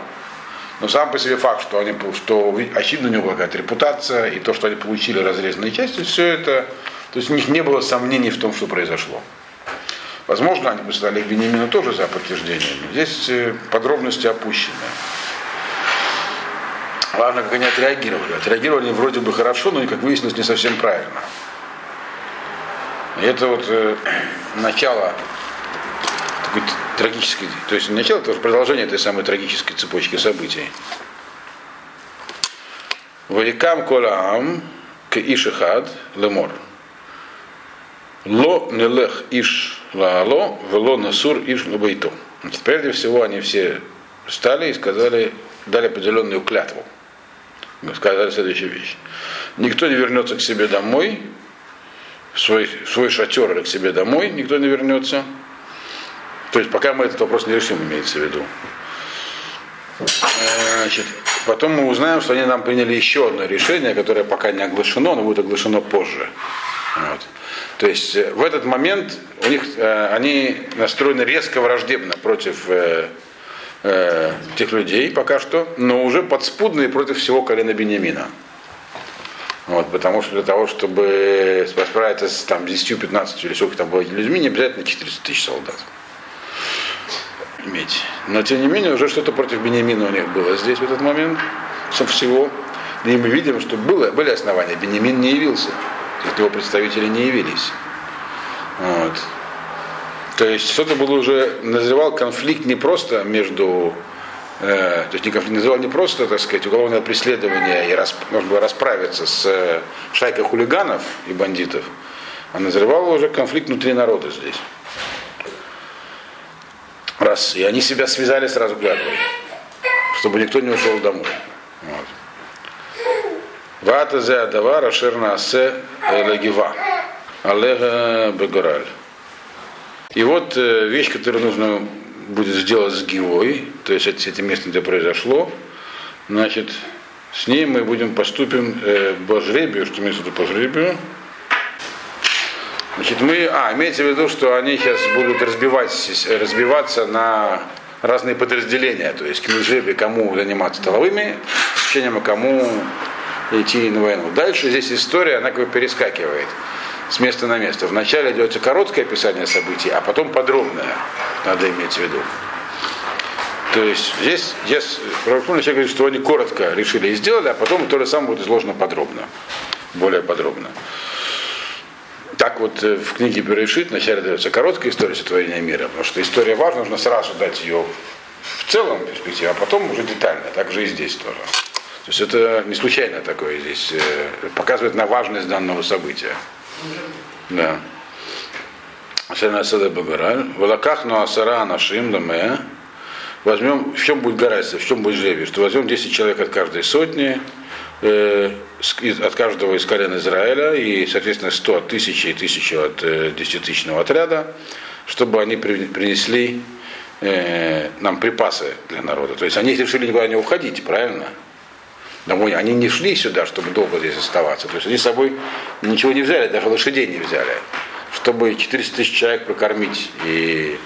Но сам по себе факт, что, они, что очевидно у него какая-то репутация, и то, что они получили разрезанные части, все это, то есть у них не было сомнений в том, что произошло. Возможно, они послали к Бенемину тоже за подтверждением. Здесь э, подробности опущены. Главное, как они отреагировали. Отреагировали вроде бы хорошо, но, как выяснилось, не совсем правильно. И это вот э, начало такой трагической, то есть начало, это продолжение этой самой трагической цепочки событий. Ваикам колаам к ишихад лемор. Ло нелех иш лаало, вело насур иш лабайто. Прежде всего они все встали и сказали, дали определенную клятву сказали следующую вещь. Никто не вернется к себе домой, в свой, в свой шатер или к себе домой, никто не вернется. То есть пока мы этот вопрос не решим, имеется в виду. Значит, потом мы узнаем, что они нам приняли еще одно решение, которое пока не оглашено, но будет оглашено позже. Вот. То есть э, в этот момент у них, э, они настроены резко враждебно против э, тех людей пока что, но уже подспудные против всего колена Бениамина. Вот, потому что для того, чтобы справиться с там, 10-15 или сколько там было людьми, не обязательно 400 тысяч солдат иметь. Но тем не менее уже что-то против Бениамина у них было здесь в этот момент, со всего. И мы видим, что было, были основания. Бениамин не явился. Его представители не явились. Вот. То есть что-то было уже, назревал конфликт не просто между, э, то есть не конфликт, назревал не просто, так сказать, уголовное преследование и расп, можно было расправиться с э, шайкой хулиганов и бандитов, а назревал уже конфликт внутри народа здесь. Раз. И они себя связали сразу глядывая, чтобы никто не ушел домой. Вот. Вата зе адава рашерна асе лагива. Алега бегораль. И вот э, вещь, которую нужно будет сделать с Гивой, то есть с этим местом, где произошло, значит, с ней мы будем поступим э, по жребию, что имеется в по жребию. Значит, мы, а, имеется в виду, что они сейчас будут разбивать, разбиваться на разные подразделения, то есть к жребию, кому заниматься толовыми общением, а кому идти на войну. Дальше здесь история, она как бы перескакивает с места на место. Вначале идет короткое описание событий, а потом подробное, надо иметь в виду. То есть здесь, здесь Пророкун говорит, что они коротко решили и сделали, а потом то же самое будет изложено подробно, более подробно. Так вот э, в книге Берешит вначале дается короткая история сотворения мира, потому что история важна, нужно сразу дать ее в целом перспективе, а потом уже детально, так же и здесь тоже. То есть это не случайно такое здесь, э, показывает на важность данного события. Да. Сада Багараль. В лаках но асара нашим ламе. Возьмем, в чем будет гарантия, в чем будет жребий, что возьмем 10 человек от каждой сотни, э, от каждого из колен Израиля, и, соответственно, 100 от тысячи и тысячу от э, десятитысячного отряда, чтобы они принесли э, нам припасы для народа. То есть они решили никуда не уходить, правильно? Домой. Они не шли сюда, чтобы долго здесь оставаться. То есть они с собой ничего не взяли, даже лошадей не взяли. Чтобы 400 тысяч человек прокормить и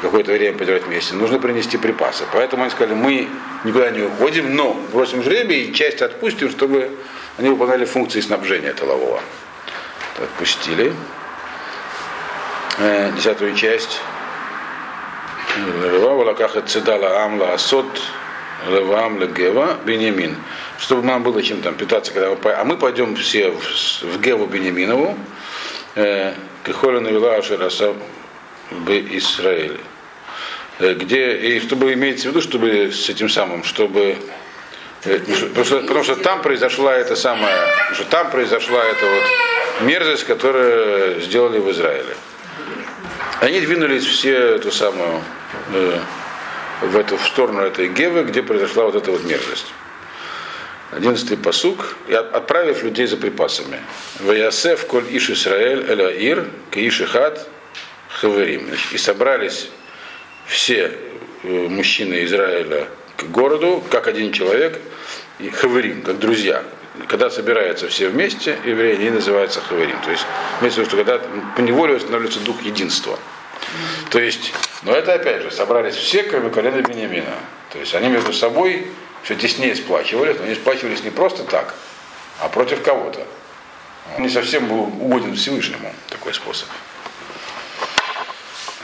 какое-то время подержать вместе, нужно принести припасы. Поэтому они сказали, мы никуда не уходим, но бросим жребий и часть отпустим, чтобы они выполняли функции снабжения тылового. Отпустили. Э, десятую часть. Валакаха цедала амла асот левам легева бенемин чтобы нам было чем там питаться, когда мы, а мы пойдем все в, в Геву Бенеминову, э, Кехоля навела Ашераса в Израиле. Э, где, и чтобы иметь в виду, чтобы с этим самым, чтобы э, Потому что, потому что там произошла эта самая, что там произошла эта вот мерзость, которую сделали в Израиле. Они двинулись все эту самую в эту в сторону этой Гевы, где произошла вот эта вот мерзость. Одиннадцатый посук. И отправив людей за припасами. Ваясев коль иш Исраэль эля ир к хаверим. И собрались все э, мужчины Израиля к городу, как один человек, и хаверим, как друзья. когда собираются все вместе, евреи, они называются хаверим. То есть, имеется в виду, что когда по неволе становится дух единства. То есть, но это опять же, собрались все, кроме колена Бениамина. То есть они между собой все теснее сплачивались, но они сплачивались не просто так, а против кого-то. Не совсем был угоден Всевышнему такой способ.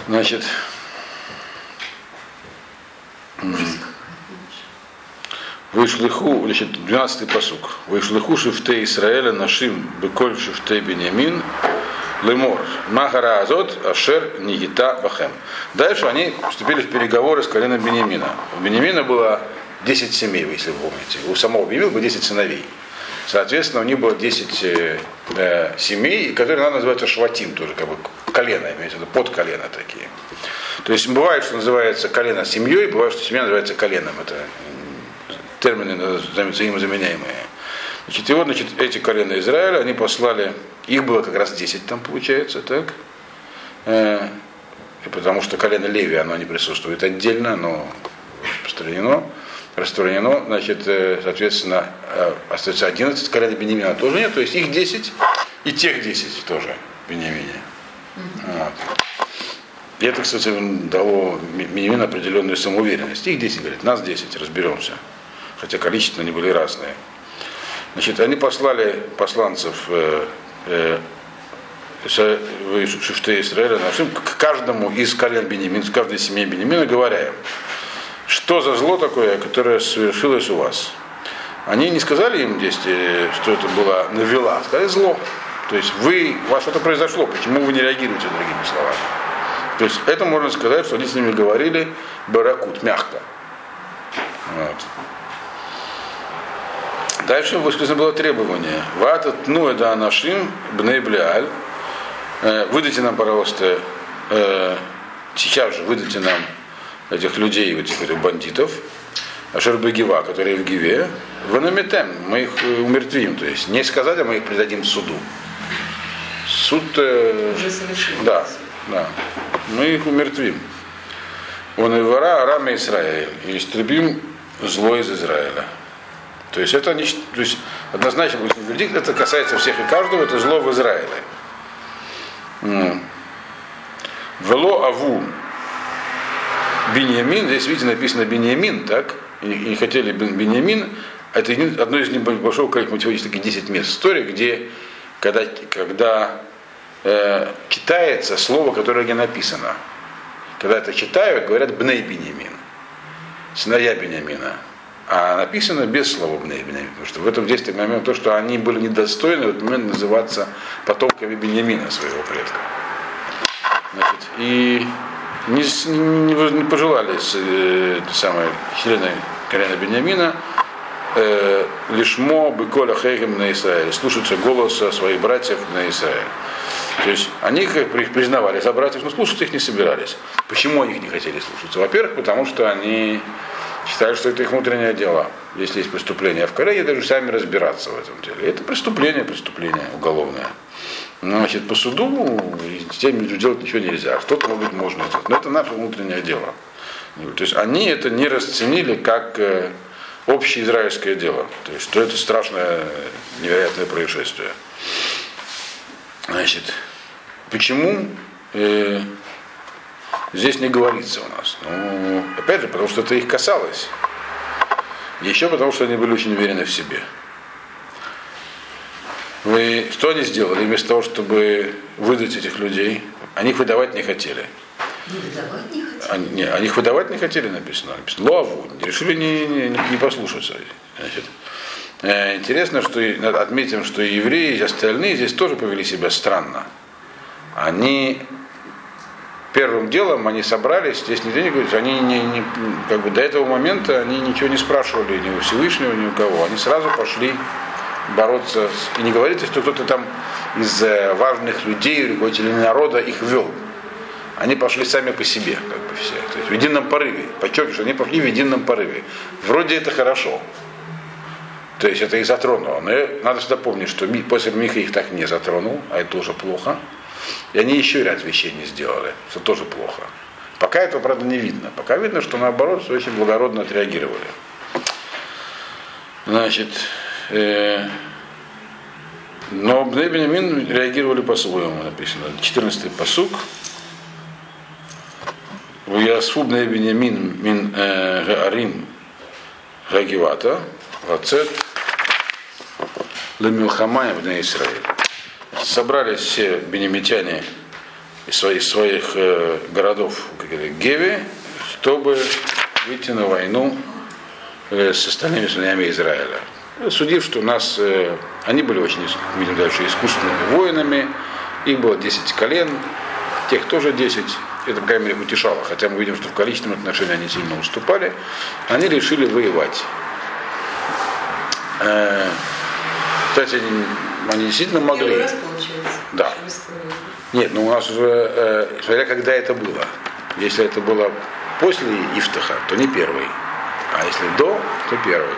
Значит, Вышлыху, значит, 12-й посук. Вышлыху шифте Израиля нашим беколь шифте Беньямин лемор махара азот ашер нигита бахем. Дальше они вступили в переговоры с коленом Беньямина. У Беньямина было 10 семей, если вы помните. У самого Беньямина было 10 сыновей. Соответственно, у них было 10 э, э, семей, которые надо называться шватим, тоже как бы колено, имеется в виду под колено такие. То есть бывает, что называется колено семьей, бывает, что семья называется коленом. Это термины взаимозаменяемые. Значит, вот, значит, эти колена Израиля, они послали, их было как раз 10 там получается, так? Э, потому что колено Леви, оно не присутствует отдельно, оно распространено распространено, значит, э, соответственно, э, остается 11, колена Бенемина тоже нет, то есть их 10 и тех 10 тоже Бенемине. Вот. И это, кстати, дало Бенемину определенную самоуверенность. Их 10, говорит, нас 10, разберемся. Хотя количественно они были разные. Значит, они послали посланцев э, э, Шифте Израиля нашим, к каждому из колен Бенемина, с каждой семьи Бенемина, говоря им, что за зло такое, которое совершилось у вас. Они не сказали им здесь, э, что это было навела, сказали зло. То есть вы, у вас что-то произошло, почему вы не реагируете другими словами. То есть это можно сказать, что они с ними говорили баракут, мягко. Вот. Дальше высказано было требование. Ватат ну это анашим бней блиаль. Э, выдайте нам, пожалуйста, э, сейчас же выдайте нам этих людей, этих, этих бандитов, Ашербегива, которые в Гиве, в Наметем, мы их э, умертвим, то есть не сказать, а мы их предадим суду. Суд... Э, Уже совершил. Да, да. Мы их умертвим. Он и вора Араме Израиль, и истребим зло из Израиля. То есть это то есть, однозначно вердикт, это касается всех и каждого, это зло в Израиле. Вело Аву Беньямин, здесь, видите, написано Беньямин, так? И не хотели Беньямин. Это одно из небольшого количества, таких 10 мест истории, где, когда, когда э, читается слово, которое не написано. Когда это читают, говорят Бней Беньямин, сыновья Беньямина. А написано без слова Бней Беньямин. Потому что в этом действии момент то, что они были недостойны в этот момент называться потомками Беньямина, своего предка. Значит, и не, не, не пожелали э, самое, члены колена Бениамина э, лишмо быколя хейгем на Израиле, слушаться голоса своих братьев на Израиле. То есть они их признавали за братьев, но слушать их не собирались. Почему они их не хотели слушаться? Во-первых, потому что они считали, что это их внутреннее дело, если есть преступление. А в Корее даже сами разбираться в этом деле. Это преступление, преступление уголовное. Значит, по суду с теми делать ничего нельзя. Что-то, может быть, можно сделать. Но это наше внутреннее дело. То есть они это не расценили как э, общее израильское дело. То есть, что это страшное, невероятное происшествие. Значит, почему э, здесь не говорится у нас? Ну, опять же, потому что это их касалось. Еще потому, что они были очень уверены в себе. Вы, что они сделали? Вместо того, чтобы выдать этих людей, они их выдавать не хотели. Не выдавать не хотели? Они, не, они их выдавать не хотели, написано. Написано Луаву. Решили не, не, не послушаться. Значит, э, интересно, что отметим, что и евреи, и остальные здесь тоже повели себя странно. Они первым делом они собрались, здесь нигде не говорится, они не, не, как бы до этого момента они ничего не спрашивали ни у Всевышнего, ни у кого. Они сразу пошли бороться. С... И не говорится, что кто-то там из э, важных людей, руководителей народа их вел. Они пошли сами по себе, как бы все. То есть в едином порыве. Подчеркиваю, они пошли в едином порыве. Вроде это хорошо. То есть это их затронуло. Но надо всегда помнить, что после Миха их так не затронул, а это тоже плохо. И они еще ряд вещей не сделали, что тоже плохо. Пока этого, правда, не видно. Пока видно, что наоборот, все очень благородно отреагировали. Значит, э, но Бней Бенемин реагировали по-своему, написано. 14-й посук. Ясфу Бней Бенемин мин э, Гаарим Гагивата, Лацет, Лемилхамай Бней Израиль. Собрались все бенемитяне из своих, своих э, городов Геви, чтобы выйти на войну э, с остальными сыновьями Израиля. Судив, что у нас, э, они были очень, видим дальше, искусственными воинами, их было 10 колен, тех тоже 10, это, по крайней мере, утешало, хотя мы видим, что в количественном отношении они сильно уступали, они решили воевать. Э, кстати, они, действительно могли. Первый раз получается. Да. Нет, ну у нас уже, э, смотря когда это было. Если это было после Ифтаха, то не первый. А если до, то первый.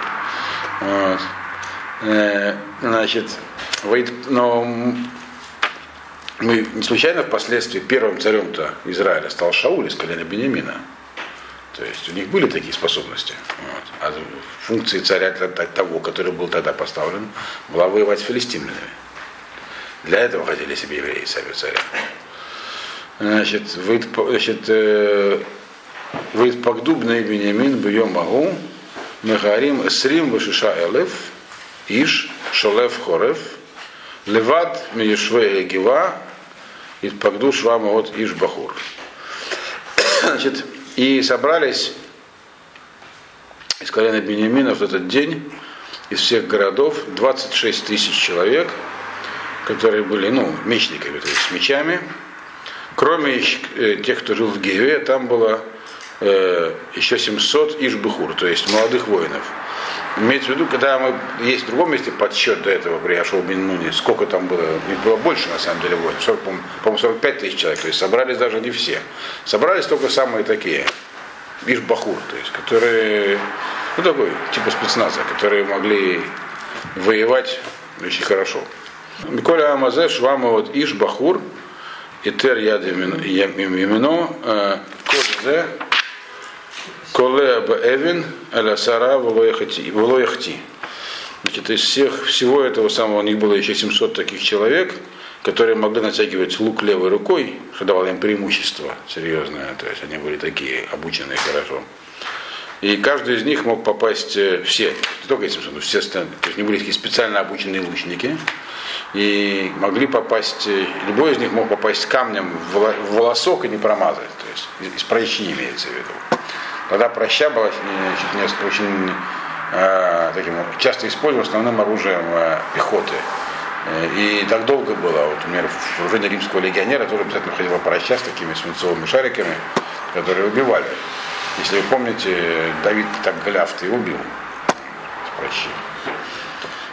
Вот. Э, значит, но мы не случайно впоследствии первым царем-то Израиля стал Шауль из колена Бениамина. То есть у них были такие способности. Вот. А функции царя того, который был тогда поставлен, была воевать с филистимлянами. Для этого хотели себе евреи сами царя. Значит, выйд, значит, э, выйд пагдубный Бениамин бьем могу, Мехарим Эсрим Вышиша Элев, Иш, Шолев Хорев, Леват Миешве Гива, и Пагду Швама от Иш Бахур. Значит, и собрались из колена Бениамина в этот день из всех городов 26 тысяч человек, которые были, ну, мечниками, то есть с мечами. Кроме э, тех, кто жил в Геве, там было э, еще 700 ишбухур, то есть молодых воинов. Имеется в виду, когда мы есть в другом месте подсчет до этого при Ашоу Бен Нуне, сколько там было, их было больше на самом деле воинов, 40, по-моему, по-моему, 45 тысяч человек, то есть собрались даже не все. Собрались только самые такие, Ишбахур, то есть, которые, ну такой, типа спецназа, которые могли воевать очень хорошо. Миколя Амазе, Швама вот Ишбахур, Итер яд имено, Кользе, Коле Эвин, Аля Сара, Волояхти. Значит, из всех, всего этого самого, у них было еще 700 таких человек, которые могли натягивать лук левой рукой, что давало им преимущество серьезное, то есть они были такие, обученные хорошо. И каждый из них мог попасть, э, все, не только эти 700, но все остальные, то есть они были такие специально обученные лучники, и могли попасть, э, любой из них мог попасть камнем в воло- в волосок и не промазать, то есть из прощи имеется в виду. Тогда проща была значит, очень э, таким часто использовалась основным оружием э, пехоты. Э, И так долго было. Вот, например, в вооружении римского легионера тоже обязательно ходила проща с такими свинцовыми шариками, которые убивали. Если вы помните, Давид так Голиафа и убил с прощи.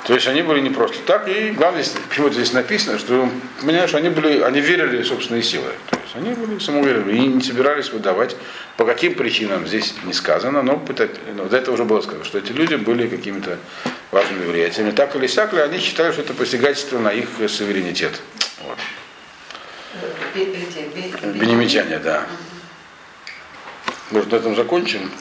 То есть они были не просто так, и главное, почему-то здесь написано, что, понимаешь, они были, они верили в собственные силы. То есть они были самоуверены и не собирались выдавать. По каким причинам здесь не сказано, но но до этого уже было сказано, что эти люди были какими-то важными влиятелями. Так или сяк, они считали, что это посягательство на их суверенитет. Вот. Бе- Бенемитяне, да. Может, на этом закончим?